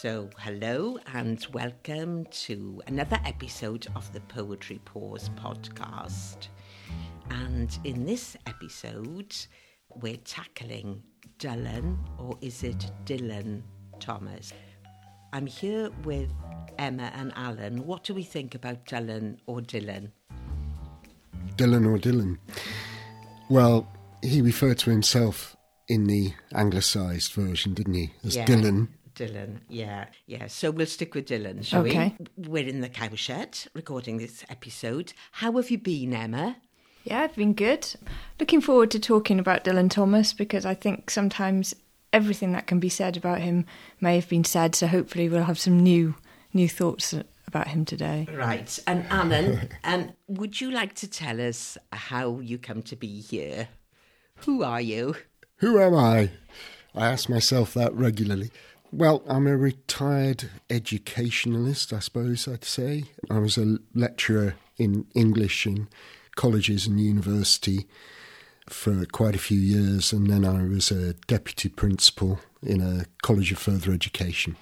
So, hello and welcome to another episode of the Poetry Pause podcast. And in this episode, we're tackling Dylan, or is it Dylan Thomas? I'm here with Emma and Alan. What do we think about Dylan or Dylan? Dylan or Dylan? Well, he referred to himself in the anglicised version, didn't he? As Yeah. Dylan. Dylan, yeah, yeah. So we'll stick with Dylan, shall Okay. we? We're in the cowshed recording this episode. How have you been, Emma? Yeah, I've been good. Looking forward to talking about Dylan Thomas because I think sometimes everything that can be said about him may have been said. So hopefully we'll have some new new thoughts about him today. Right. And Alan, um, would you like to tell us how you come to be here? Who are you? Who am I? I ask myself that regularly. Well, I'm a retired educationalist, I suppose I'd say. I was a lecturer in English in colleges and university for quite a few years, and then I was a deputy principal in a college of further education.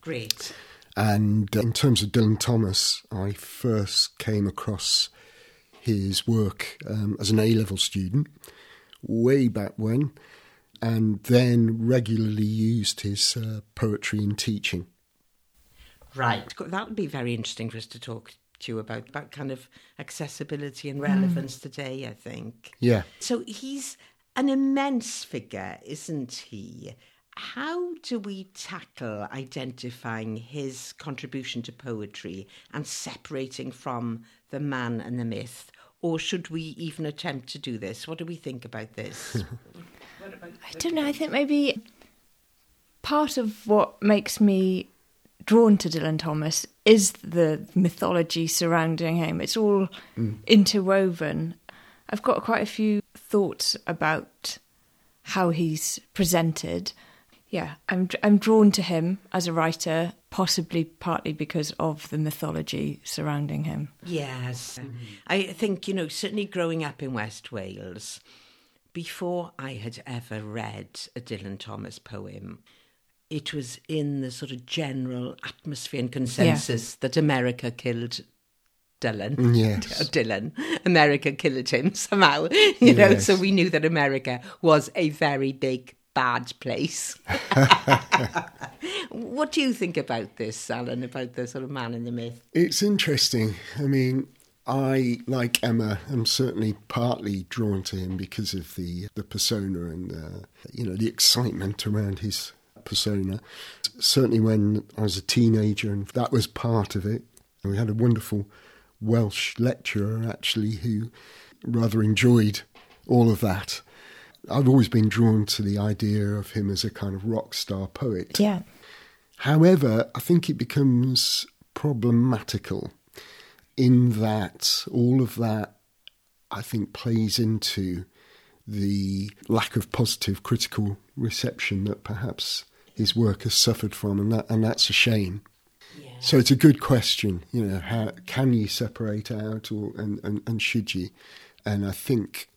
Great. And uh, in terms of Dylan Thomas, I first came across his work um, as an A level student way back when, and then regularly used his uh, poetry in teaching. Right. That would be very interesting for us to talk to you about, about kind of accessibility and relevance today, I think. Yeah. So he's an immense figure, isn't he? How do we tackle identifying his contribution to poetry and separating from the man and the myth? Or should we even attempt to do this? What do we think about this? I don't know. I think maybe part of what makes me drawn to Dylan Thomas is the mythology surrounding him. It's all mm. interwoven. I've got quite a few thoughts about how he's presented. Yeah, I'm I'm drawn to him as a writer, possibly partly because of the mythology surrounding him. Yes. I think, you know, certainly growing up in West Wales, before I had ever read a Dylan Thomas poem, it was in the sort of general atmosphere and consensus that America killed Dylan. Mm, yes. Dylan. America killed him somehow, you know, so we knew that America was a very big, bad place. what do you think about this, Alan, about the sort of man in the myth? It's interesting. I mean, I, like Emma, am certainly partly drawn to him because of the the persona and uh, you know the excitement around his persona. Certainly, when I was a teenager, and that was part of it. We had a wonderful Welsh lecturer actually who rather enjoyed all of that. I've always been drawn to the idea of him as a kind of rock star poet. Yeah. However, I think it becomes problematical in that all of that, I think, plays into the lack of positive critical reception that perhaps his work has suffered from, and that and that's a shame. Yeah. So it's a good question, you know, how can you separate out, or and, and, and should you? And I think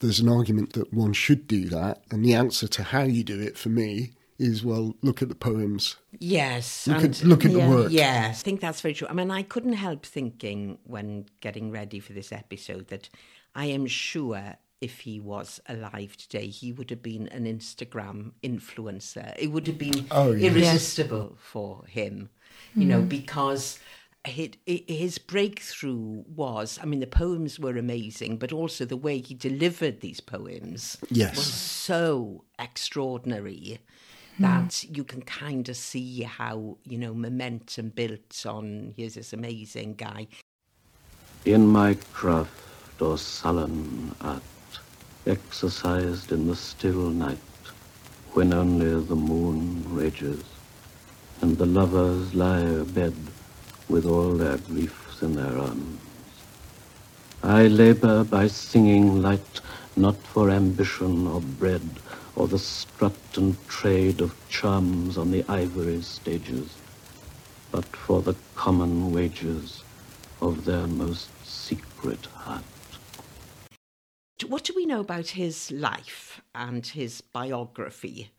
there's an argument that one should do that, and the answer to how you do it for me is well, look at the poems, Yes. look and- at look at Yeah. the work. Yes, I think that's very true. I mean, I couldn't help thinking when getting ready for this episode that I am sure if he was alive today, he would have been an Instagram influencer. It would have been Oh, yes. irresistible for him, you know, mm. because his, his breakthrough was I mean, the poems were amazing, but also the way he delivered these poems Yes. was so extraordinary that you can kind of see how you know momentum built on here's this amazing guy In my craft or sullen art, exercised in the still night, when only the moon rages, and the lovers lie abed with all their griefs in their arms. I labor by singing light, not for ambition or bread, or the strut and trade of charms on the ivory stages, but for the common wages of their most secret heart. what do we know about his life and his biography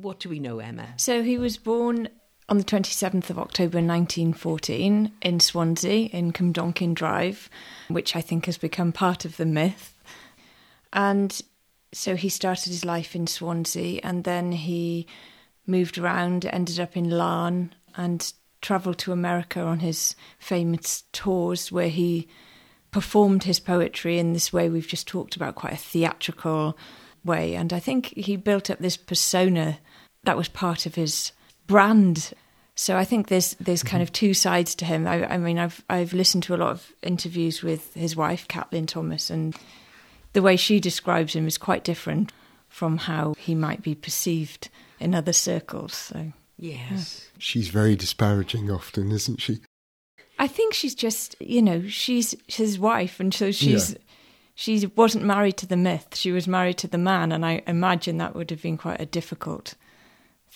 What do we know, Emma? So he was born on the 27th of October 1914 in Swansea, in Cwmdonkin Drive, which I think has become part of the myth. And so he started his life in Swansea and then he moved around, ended up in Laugharne, and travelled to America on his famous tours where he performed his poetry in this way we've just talked about, quite a theatrical way. And I think he built up this persona that was part of his brand. So I think there's there's kind mm-hmm. of two sides to him. I, I mean, I've I've listened to a lot of interviews with his wife, Caitlin Thomas, and the way she describes him is quite different from how he might be perceived in other circles. So Yes. She's very disparaging often, isn't she? I think she's just, you know, she's his wife, and so she's Yeah. she wasn't married to the myth. She was married to the man, and I imagine that would have been quite a difficult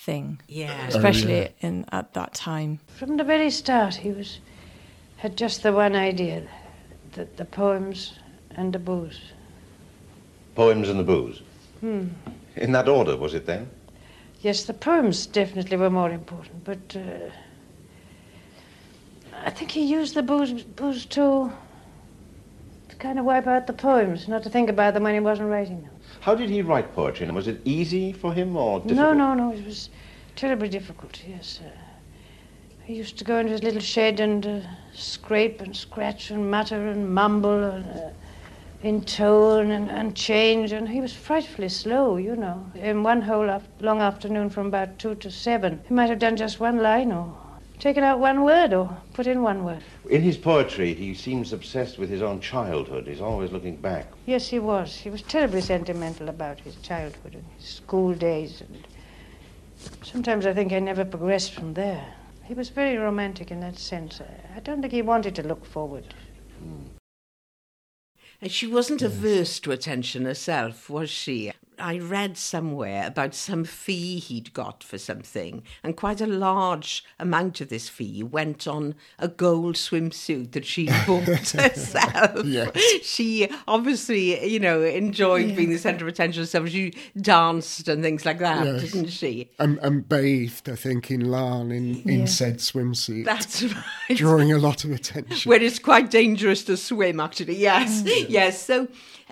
thing, Yeah. especially yeah. in at that time. From the very start, he was had just the one idea: that the poems and the booze. Poems and the booze. Hmm. In that order, was it then? Yes, the poems definitely were more important, but uh, I think he used the booze, booze to, to kind of wipe out the poems, not to think about them when he wasn't writing them. How did he write poetry? And was it easy for him or difficult? No, no, no, it was terribly difficult, yes. Uh, he used to go into his little shed and uh, scrape and scratch and mutter and mumble and uh, intone and, and change, and he was frightfully slow, you know. In one whole af- long afternoon from about two to seven, he might have done just one line or taken out one word or put in one word. In his poetry, he seems obsessed with his own childhood. He's always looking back. Yes, he was. He was terribly sentimental about his childhood and his school days, and sometimes I think I never progressed from there. He was very romantic in that sense. I- I don't think he wanted to look forward. And she wasn't averse to attention herself, was she? I read somewhere about some fee he'd got for something, and quite a large amount of this fee went on a gold swimsuit that she bought herself. Yes. She obviously, you know, enjoyed being the centre of attention herself. She danced and things like that, Yes. didn't she? And, and bathed, I think, in Laugharne in, in Yeah. said swimsuit, That's right. drawing a lot of attention. where it's quite dangerous to swim actually yes yes so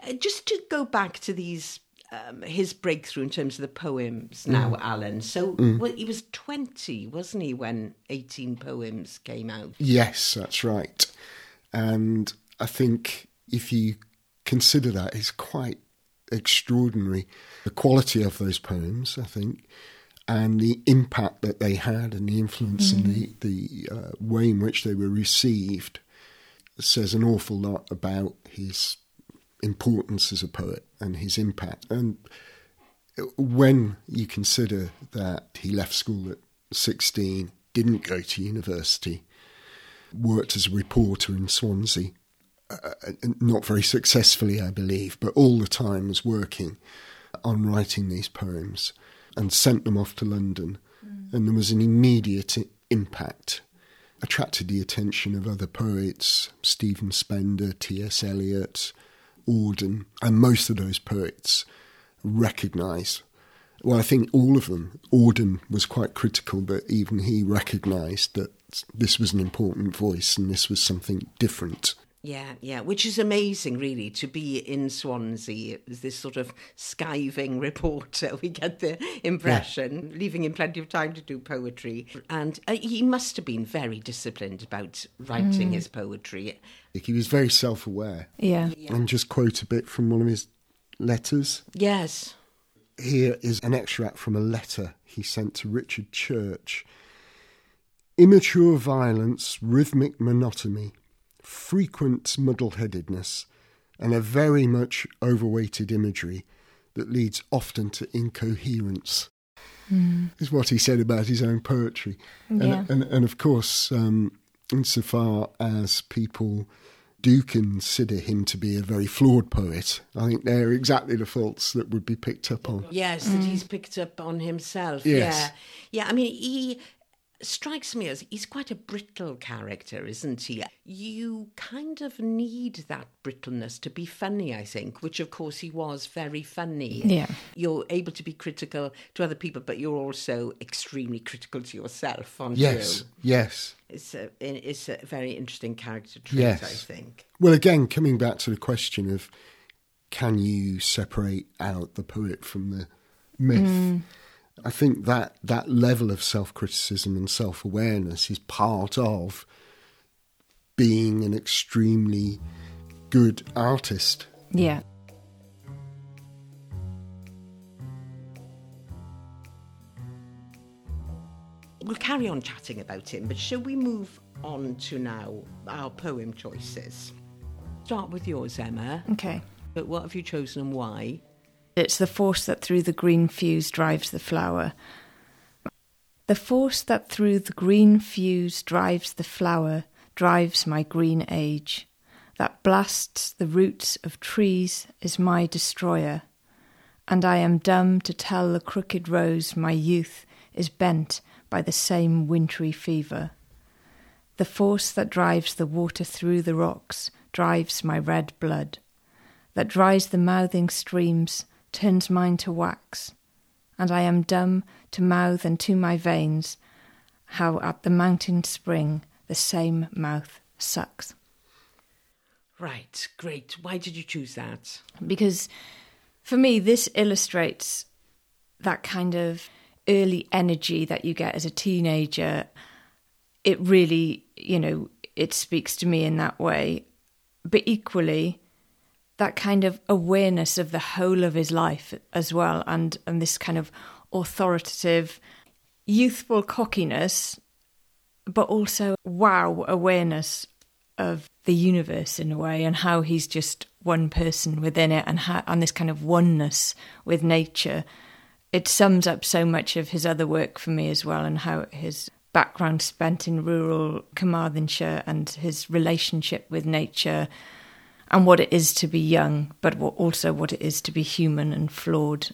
uh, just to go back to these um, his breakthrough in terms of the poems now alan so well, he was 20 wasn't he when 18 poems came out Yes, that's right. And I think if you consider that, it's quite extraordinary. The quality of those poems, I think, and the impact that they had and the influence and the, the uh, way in which they were received says an awful lot about his importance as a poet and his impact. And when you consider that he left school at 16, didn't go to university, worked as a reporter in Swansea, uh, not very successfully, I believe, but all the time was working on writing these poems and sent them off to London. And there was an immediate i- impact, attracted the attention of other poets, Stephen Spender, T.S. Eliot, Auden, and most of those poets recognise. Well, I think all of them. Auden was quite critical, but even he recognised that this was an important voice and this was something different. Yeah yeah which is amazing really to be in swansea as this sort of skiving reporter we get the impression leaving him plenty of time to do poetry and uh, he must have been very disciplined about writing his poetry He was very self aware. Yeah. And just quote a bit from one of his letters. yes Here is an extract from a letter he sent to Richard Church. Immature violence, rhythmic monotony, frequent muddle headedness, and a very much overweighted imagery that leads often to incoherence. Is what he said about his own poetry. Yeah. And, and, and of course, um, insofar as people do consider him to be a very flawed poet, I think they're exactly the faults that would be picked up on. Yes, that he's picked up on himself. Yes. Yeah. Yeah, I mean, he strikes me as he's quite a brittle character, isn't he? You kind of need that brittleness to be funny, I think, which of course he was very funny. Yeah. You're able to be critical to other people, but you're also extremely critical to yourself, aren't Yes, you? yes. It's a, it's a very interesting character trait, Yes. I think. Well, again, coming back to the question of can you separate out the poet from the myth? Mm. I think that that level of self criticism and self awareness is part of being an extremely good artist. Yeah. We'll carry on chatting about him, but shall we move on to now our poem choices? Start with yours, Emma. Okay. But what have you chosen and why? It's the force that through the green fuse drives the flower. The force that through the green fuse drives the flower drives my green age. That blasts the roots of trees is my destroyer. And I am dumb to tell the crooked rose my youth is bent by the same wintry fever. The force that drives the water through the rocks drives my red blood that dries the mouthing streams, turns mine to wax, and I am dumb to mouth and to my veins, how at the mountain spring the same mouth sucks. Right, great. Why did you choose that? Because for me, this illustrates that kind of early energy that you get as a teenager. It really, you know, it speaks to me in that way. But equally, that kind of awareness of the whole of his life as well, and, and this kind of authoritative, youthful cockiness, but also wow awareness of the universe in a way, and how he's just one person within it, and how, and this kind of oneness with nature. It sums up so much of his other work for me as well, and how his background spent in rural Carmarthenshire and his relationship with nature and what it is to be young, but what, also what it is to be human and flawed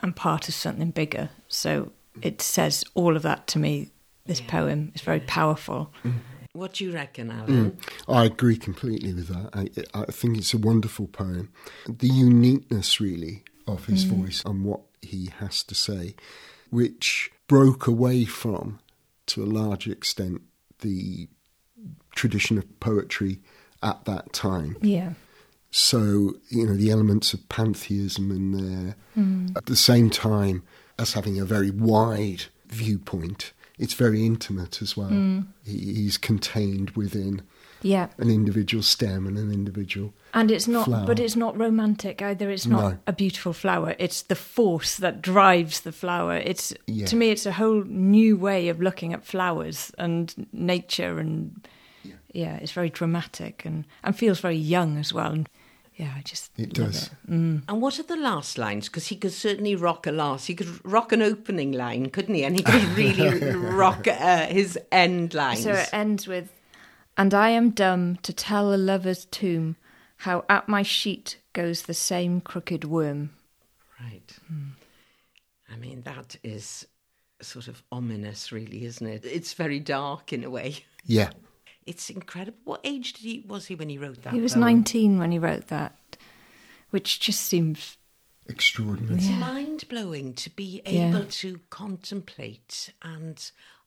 and part of something bigger. So it says all of that to me. This poem is very powerful. Mm-hmm. What do you reckon, Alan? Mm. I agree completely with that. I, I think it's a wonderful poem. The uniqueness, really, of his mm. voice and what he has to say, which broke away from, to a large extent, the tradition of poetry at that time. Yeah. So, you know, the elements of pantheism in there, mm. at the same time as having a very wide viewpoint, it's very intimate as well. Mm. He, he's contained within Yeah. an individual stem and an individual. And it's not, Flower. but it's not romantic either. It's not No. a beautiful flower. It's the force that drives the flower. It's Yeah. to me, it's a whole new way of looking at flowers and nature, and yeah, it's very dramatic and and feels very young as well. And yeah, I just It love does. It. Mm. And what are the last lines? Because he could certainly rock a last. He could rock an opening line, couldn't he? And he could really rock uh, his end lines. So it ends with, and I am dumb to tell a lover's tomb how at my sheet goes the same crooked worm. Right. I mean, that is sort of ominous, really, isn't it? It's very dark in a way. Yeah. It's incredible. What age did he was he when he wrote that? He was poem? 19 when he wrote that, which just seems Extraordinary. It's mind blowing to be Yeah. able to contemplate and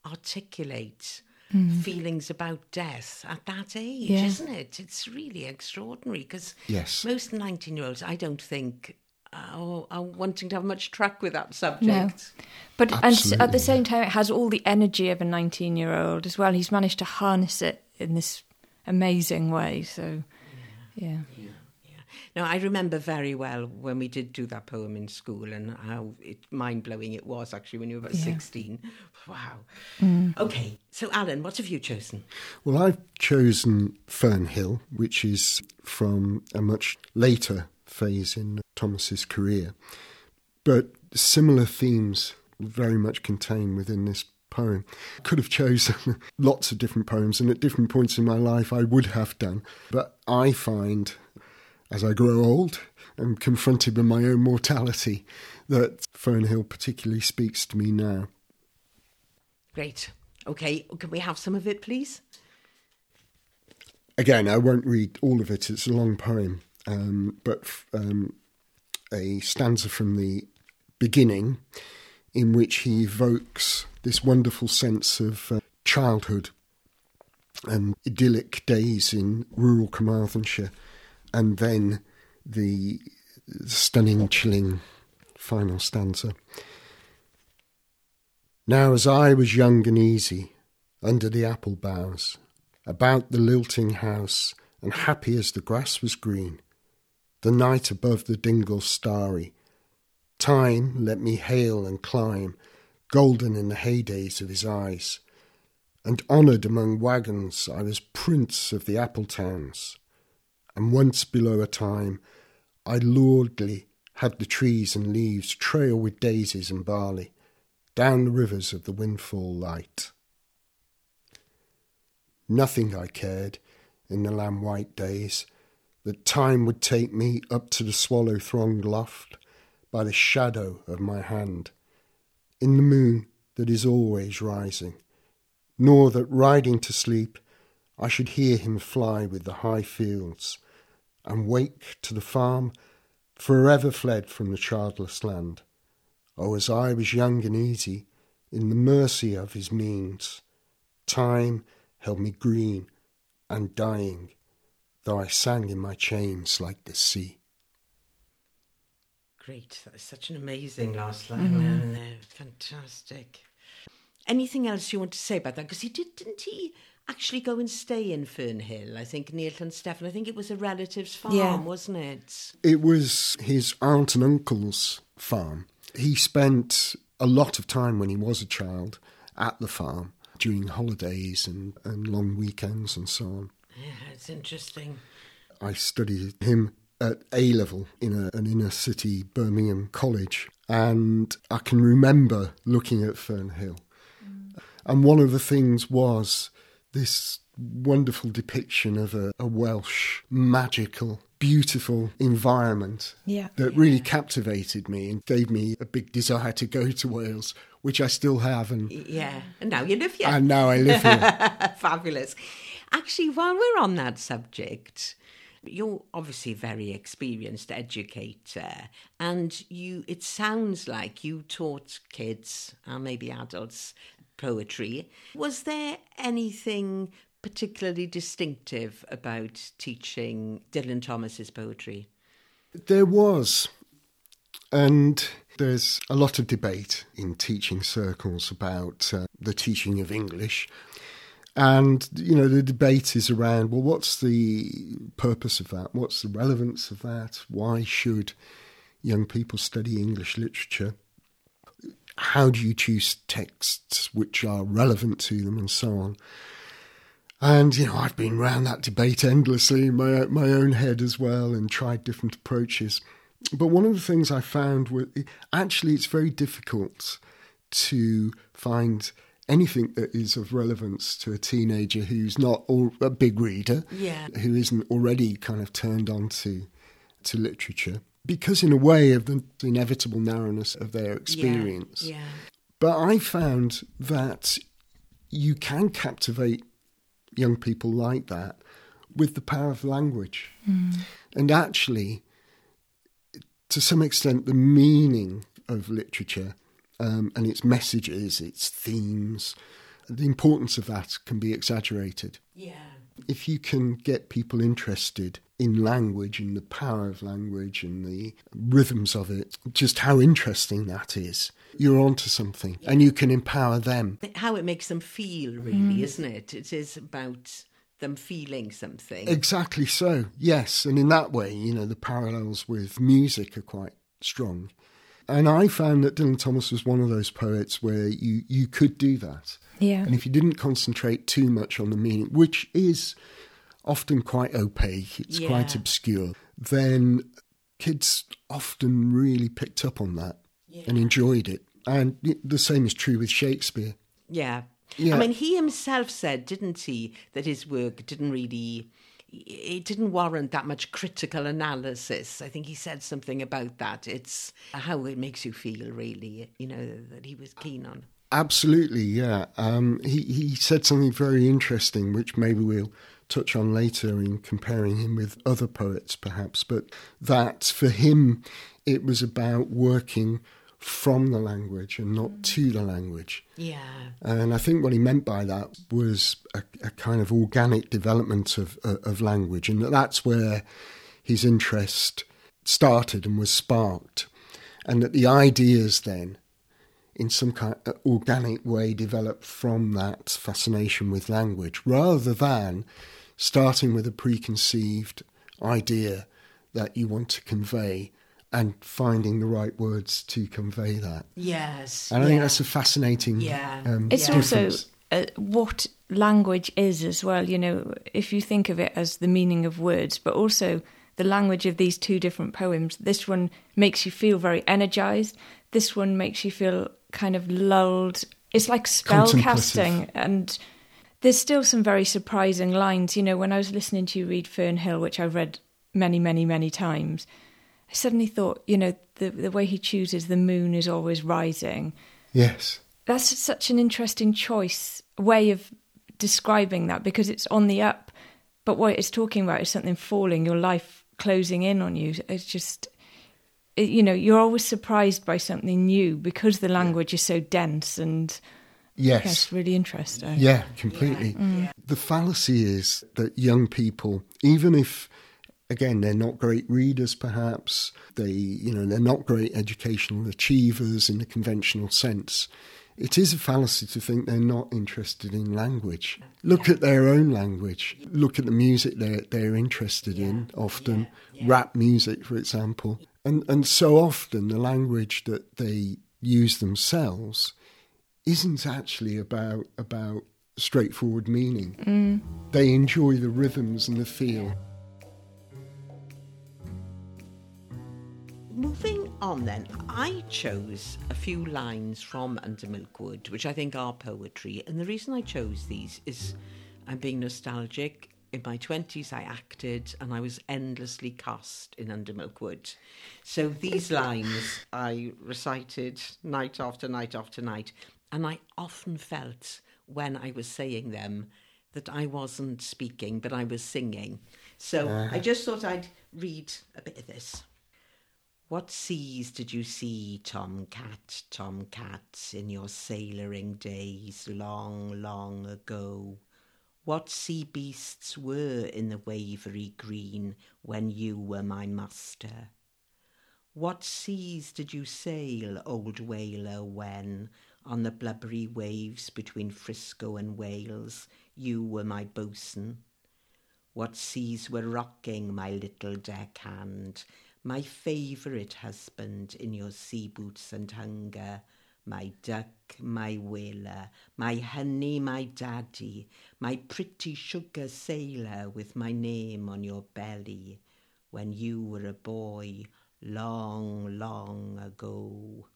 articulate mm. feelings about death at that age, Yeah. isn't it? It's really extraordinary because Yes. most 19 year olds, I don't think, are, are wanting to have much track with that subject. no. But and at the same time, it has all the energy of a 19 year old as well. He's managed to harness it in this amazing way. So, yeah. Now, I remember very well when we did do that poem in school and how it, mind blowing it was actually when you were about Yeah. 16. Wow. Mm. Okay, so Alan, what have you chosen? Well, I've chosen Fernhill, which is from a much later phase in Thomas's career. But similar themes very much contained within this poem. Could have chosen lots of different poems, and at different points in my life I would have done. But I find, as I grow old and confronted with my own mortality, that Fernhill particularly speaks to me now. Great. Okay, can we have some of it, please? Again, I won't read all of it, it's a long poem, um, but um, a stanza from the beginning in which he evokes this wonderful sense of uh, childhood and idyllic days in rural Carmarthenshire, and then the stunning, chilling final stanza. Now, as I was young and easy, under the apple boughs, about the lilting house, and happy as the grass was green, the night above the dingle starry, time let me hail and climb, golden in the heydays of his eyes, and honoured among wagons I was prince of the apple towns, and once below a time I lordly had the trees and leaves trail with daisies and barley down the rivers of the windfall light. Nothing I cared in the lamb white days that time would take me up to the swallow thronged loft by the shadow of my hand, in the moon that is always rising, nor that riding to sleep I should hear him fly with the high fields, and wake to the farm forever fled from the childless land. Oh, as I was young and easy, in the mercy of his means, time held me green and dying, though I sang in my chains like the sea. Great. That is such an amazing last line mm-hmm. there. Fantastic. Anything else you want to say about that? Because he did, didn't he actually go and stay in Fernhill? I think near Llansteffan. I think it was a relative's farm, yeah. wasn't it? It was his aunt and uncle's farm. He spent a lot of time when he was a child at the farm during holidays and, and long weekends and so on. Yeah, it's interesting. I studied him at A level in a, an inner city Birmingham college, and I can remember looking at Fernhill. Mm. And one of the things was this wonderful depiction of a, a Welsh magical beautiful environment yeah. that really captivated me and gave me a big desire to go to Wales, which I still have. And yeah, and now you live here. And now I live here. Fabulous. Actually, while we're on that subject, you're obviously a very experienced educator, and you. It sounds like you taught kids and maybe adults poetry. Was there anything particularly distinctive about teaching Dylan Thomas's poetry? There was. And there's a lot of debate in teaching circles about uh, the teaching of English. And, you know, the debate is around well, what's the purpose of that? What's the relevance of that? Why should young people study English literature? How do you choose texts which are relevant to them and so on? And, you know, I've been around that debate endlessly in my, my own head as well and tried different approaches. But one of the things I found was actually it's very difficult to find anything that is of relevance to a teenager who's not all, a big reader, yeah. who isn't already kind of turned on to, to literature, because in a way of the inevitable narrowness of their experience. Yeah. yeah. But I found that you can captivate young people like that with the power of language. Mm. And actually, to some extent, the meaning of literature um, and its messages, its themes, the importance of that can be exaggerated. Yeah. If you can get people interested in language and the power of language and the rhythms of it, just how interesting that is, you're onto something yeah. and you can empower them. How it makes them feel, really, mm. isn't it? It is about them feeling something. Exactly so, yes. And in that way, you know, the parallels with music are quite strong. And I found that Dylan Thomas was one of those poets where you, you could do that. Yeah. And if you didn't concentrate too much on the meaning, which is often quite opaque, it's yeah. quite obscure, then kids often really picked up on that yeah. and enjoyed it. And the same is true with Shakespeare. Yeah. yeah. I mean, he himself said, didn't he, that his work didn't really it didn't warrant that much critical analysis. I think he said something about that. It's how it makes you feel, really, you know, that he was keen on. Absolutely, yeah. Um, he he said something very interesting, which maybe we'll touch on later in comparing him with other poets, perhaps. But that for him, it was about working from the language and not mm. to the language. Yeah. And I think what he meant by that was a, a kind of organic development of, of language, and that that's where his interest started and was sparked, and that the ideas then, in some kind of organic way, developed from that fascination with language, rather than starting with a preconceived idea that you want to convey and finding the right words to convey that. Yes. And I think that's a fascinating. Yeah. Um, It's Yeah. also uh, what language is as well. You know, if you think of it as the meaning of words, but also the language of these two different poems. This one makes you feel very energized. This one makes you feel kind of lulled. It's like spell casting, and there's still some very surprising lines. You know, when I was listening to you read Fernhill, which I've read many, many, many times, I suddenly thought, you know, the the way he chooses the moon is always rising Yes. that's such an interesting choice way of describing that because it's on the up but what it's talking about is something falling your life closing in on you it's just it, you know you're always surprised by something new because the language is so dense and Yes. yeah, it's really interesting Yeah, completely. Mm. The fallacy is that young people, even if again they're not great readers perhaps, they you know, they're not great educational achievers in the conventional sense. It is a fallacy to think they're not interested in language. Look at their own language. Look at the music they're they're interested in, often rap music, for example. And and so often the language that they use themselves isn't actually about about straightforward meaning. Mm. They enjoy the rhythms and the feel. On then, I chose a few lines from Under Milkwood, which I think are poetry. And the reason I chose these is I'm being nostalgic. In my 20s, I acted and I was endlessly cast in Under Milkwood. So these lines I recited night after night after night. And I often felt when I was saying them that I wasn't speaking, but I was singing. So I uh-huh. just thought I'd read a bit of this. What seas did you see, Tom Cat, Tom Cat, in your sailoring days long, long ago? What sea beasts were in the wavery green when you were my master? What seas did you sail, old whaler, when, on the blubbery waves between Frisco and Wales, you were my boatswain? What seas were rocking my little deckhand, my favourite husband in your sea boots and hunger, my duck, my whaler, my honey, my daddy, my pretty sugar sailor with my name on your belly, when you were a boy long, long ago.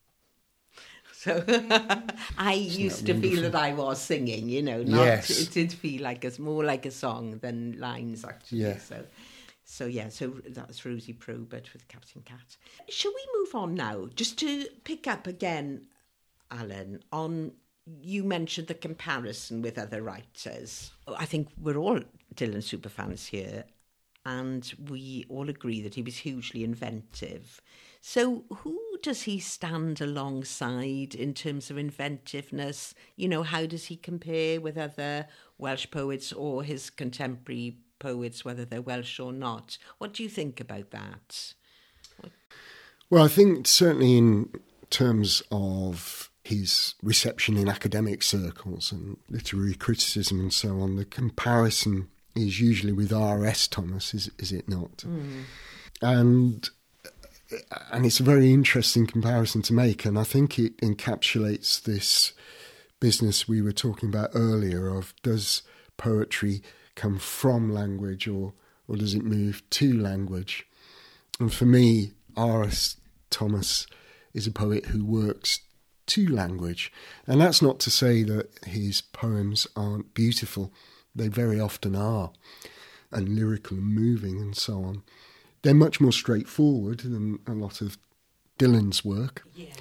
So I used to feel that I was singing, you know, not Yes. it did feel like it's more like a song than lines actually. Yeah. So so yeah, so that's Rosie Probert with Captain Cat. Shall we move on now? Just to pick up again, Alan, on you mentioned the comparison with other writers. I think we're all Dylan superfans here, and we all agree that he was hugely inventive. So, who does he stand alongside in terms of inventiveness? You know, how does he compare with other Welsh poets or his contemporary poets, whether they're Welsh or not? What do you think about that? Well, I think certainly in terms of his reception in academic circles and literary criticism and so on, the comparison is usually with R.S. Thomas, is, is it not? Hmm. And and it's a very interesting comparison to make, and I think it encapsulates this business we were talking about earlier of does poetry come from language or or does it move to language? And for me, R.S. Thomas is a poet who works to language. And that's not to say that his poems aren't beautiful, they very often are, and lyrical and moving and so on. They're much more straightforward than a lot of Dylan's work. Yeah.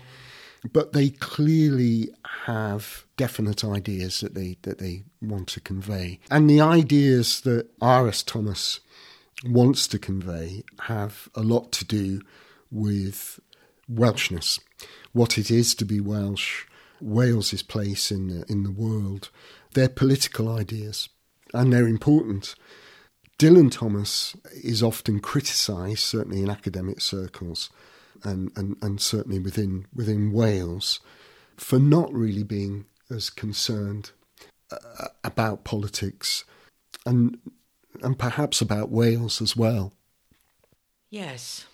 But they clearly have definite ideas that they that they want to convey, and the ideas that R.S. Thomas wants to convey have a lot to do with Welshness, what it is to be Welsh, Wales's place in the, in the world, their political ideas, and they're important. Dylan Thomas is often criticised, certainly in academic circles, and, and, and certainly within within Wales, for not really being as concerned uh, about politics, and and perhaps about Wales as well. Yes.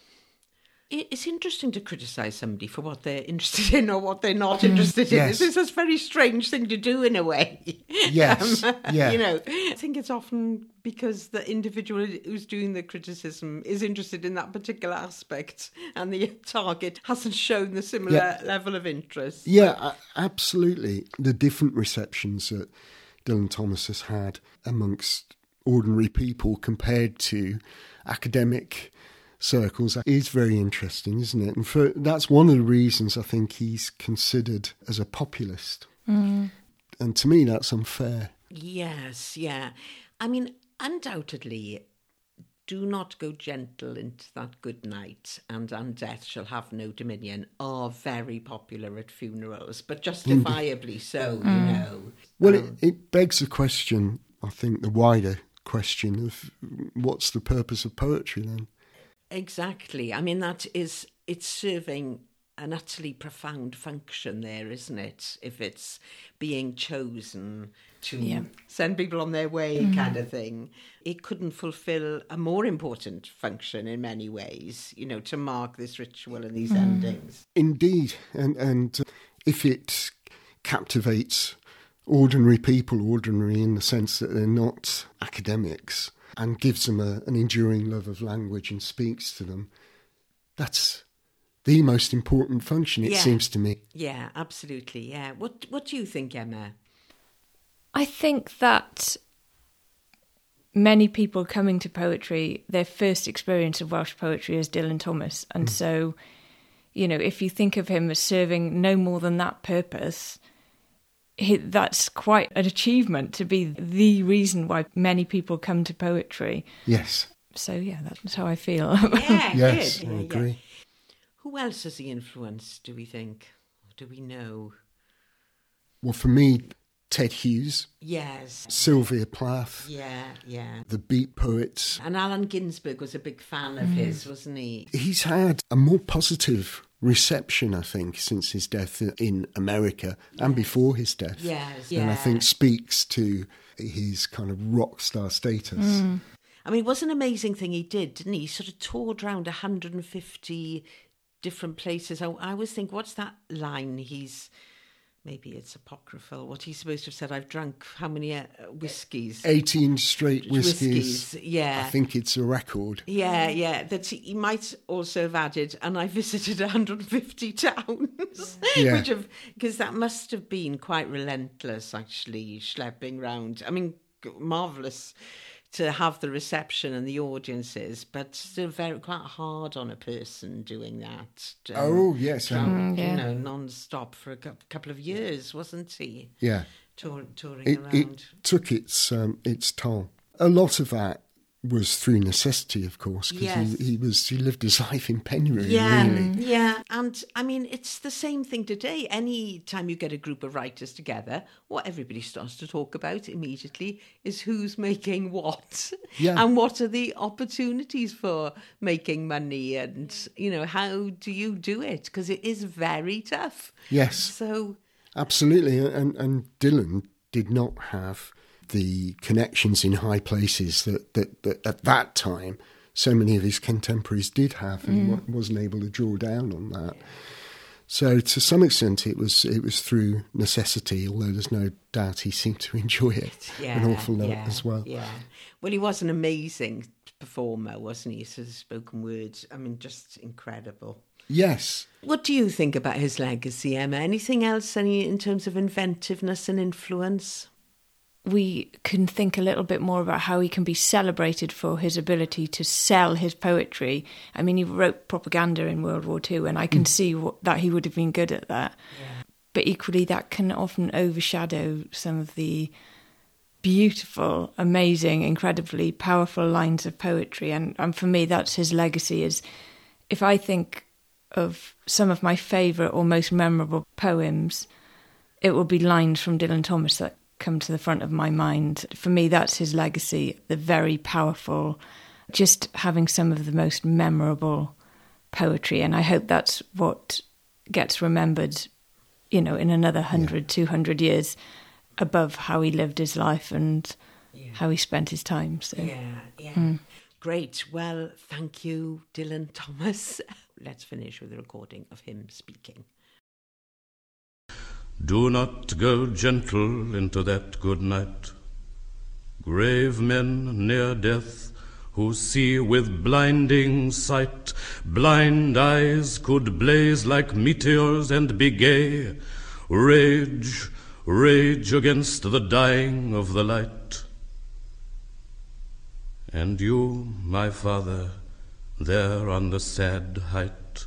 It's interesting to criticise somebody for what they're interested in or what they're not mm, interested in. Yes. This is a very strange thing to do in a way. Yes, um, yeah. You know, I think it's often because the individual who's doing the criticism is interested in that particular aspect and the target hasn't shown the similar Yeah. level of interest. Yeah, absolutely. The different receptions that Dylan Thomas has had amongst ordinary people compared to academic circles is very interesting, isn't it? And for that's one of the reasons I think he's considered as a populist. And to me, that's unfair. Yes, yeah. I mean, undoubtedly, do not go gentle into that good night, and and death shall have no dominion are very popular at funerals, but justifiably so, you know. Well, Um, it, it begs the question, I think, the wider question of what's the purpose of poetry then? Exactly. I mean, that is, it's serving an utterly profound function there, isn't it? If it's being chosen to Yeah. send people on their way, kind of thing. It couldn't fulfill a more important function in many ways, you know, to mark this ritual and these endings. Indeed, and and uh, if it captivates ordinary people, ordinary in the sense that they're not academics, and gives them a, an enduring love of language and speaks to them, that's the most important function. It Yeah. seems to me. Yeah, absolutely. Yeah. What What do you think, Emma? I think that many people coming to poetry, their first experience of Welsh poetry is Dylan Thomas. And mm. so, you know, if you think of him as serving no more than that purpose, he, that's quite an achievement to be the reason why many people come to poetry. Yes, So, yeah, that's how I feel. Yeah, yes, good. I Yeah, yeah. agree. Who else has he influenced, do we think? Do we know? Well, for me, Ted Hughes, Yes. Sylvia Plath, Yeah, yeah. the Beat Poets. And Allen Ginsberg was a big fan of mm. his, wasn't he? He's had a more positive reception, I think, since his death in America and before his death. Yes, And I think speaks to his kind of rock star status. Mm. I mean, it was an amazing thing he did, didn't he? He sort of toured around 150 different places. I, I always think, what's that line? He's maybe it's apocryphal. What he's supposed to have said? I've drunk how many uh, whiskies? 18 straight whiskies. Whiskies, yeah. I think it's a record. Yeah, yeah. That he, might also have added, and I visited 150 towns, Yeah. which have because that must have been quite relentless, actually, schlepping round. I mean, marvelous to have the reception and the audiences, but still very quite hard on a person doing that. um, Oh, yes. travel, and- yeah. You know, non-stop for a couple of years, wasn't he? yeah. Tour, touring It, around. it took its, um, its toll. A lot of that was through necessity, of course, because Yes. he, he was he lived his life in penury, Yeah, really. Mm. yeah. And I mean, it's the same thing today. Any time you get a group of writers together, what everybody starts to talk about immediately is who's making what Yeah. and what are the opportunities for making money and, you know, how do you do it? Because it is very tough. Yes. So, Absolutely, and and Dylan did not have the connections in high places that that, that at that time so many of his contemporaries did have, and mm. wa- wasn't able to draw down on that. So to some extent, it was it was through necessity. Although there's no doubt he seemed to enjoy it yeah. an awful lot yeah, as well. Yeah. Well, he was an amazing performer, wasn't he? Of spoken words. I mean, just incredible. Yes, What do you think about his legacy, Emma? Anything else any in terms of inventiveness and influence? We can think a little bit more about how he can be celebrated for his ability to sell his poetry. I mean, he wrote propaganda in World War II, and I can mm. see what, that he would have been good at that. Yeah. But equally, that can often overshadow some of the beautiful, amazing, incredibly powerful lines of poetry. And, and for me, that's his legacy. Is if I think of some of my favourite or most memorable poems, it will be lines from Dylan Thomas that come to the front of my mind. For me, that's his legacy, the very powerful, just having some of the most memorable poetry. And I hope that's what gets remembered, you know, in another 100, yeah. 200 years above how he lived his life and yeah. how he spent his time. So. Yeah, yeah. Mm. Great. Well, thank you, Dylan Thomas. Let's finish with a recording of him speaking. Do not go gentle into that good night. Grave men near death who see with blinding sight, blind eyes could blaze like meteors and be gay, rage, rage against the dying of the light. And you, my father, there on the sad height,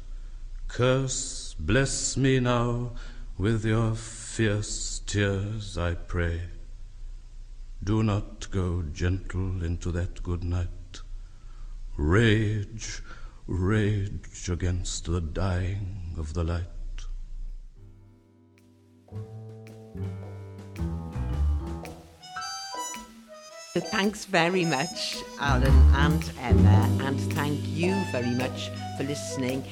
curse, bless me now with your fierce tears, I pray, do not go gentle into that good night. Rage, rage against the dying of the light. Thanks very much, Alan and Emma, and thank you very much for listening.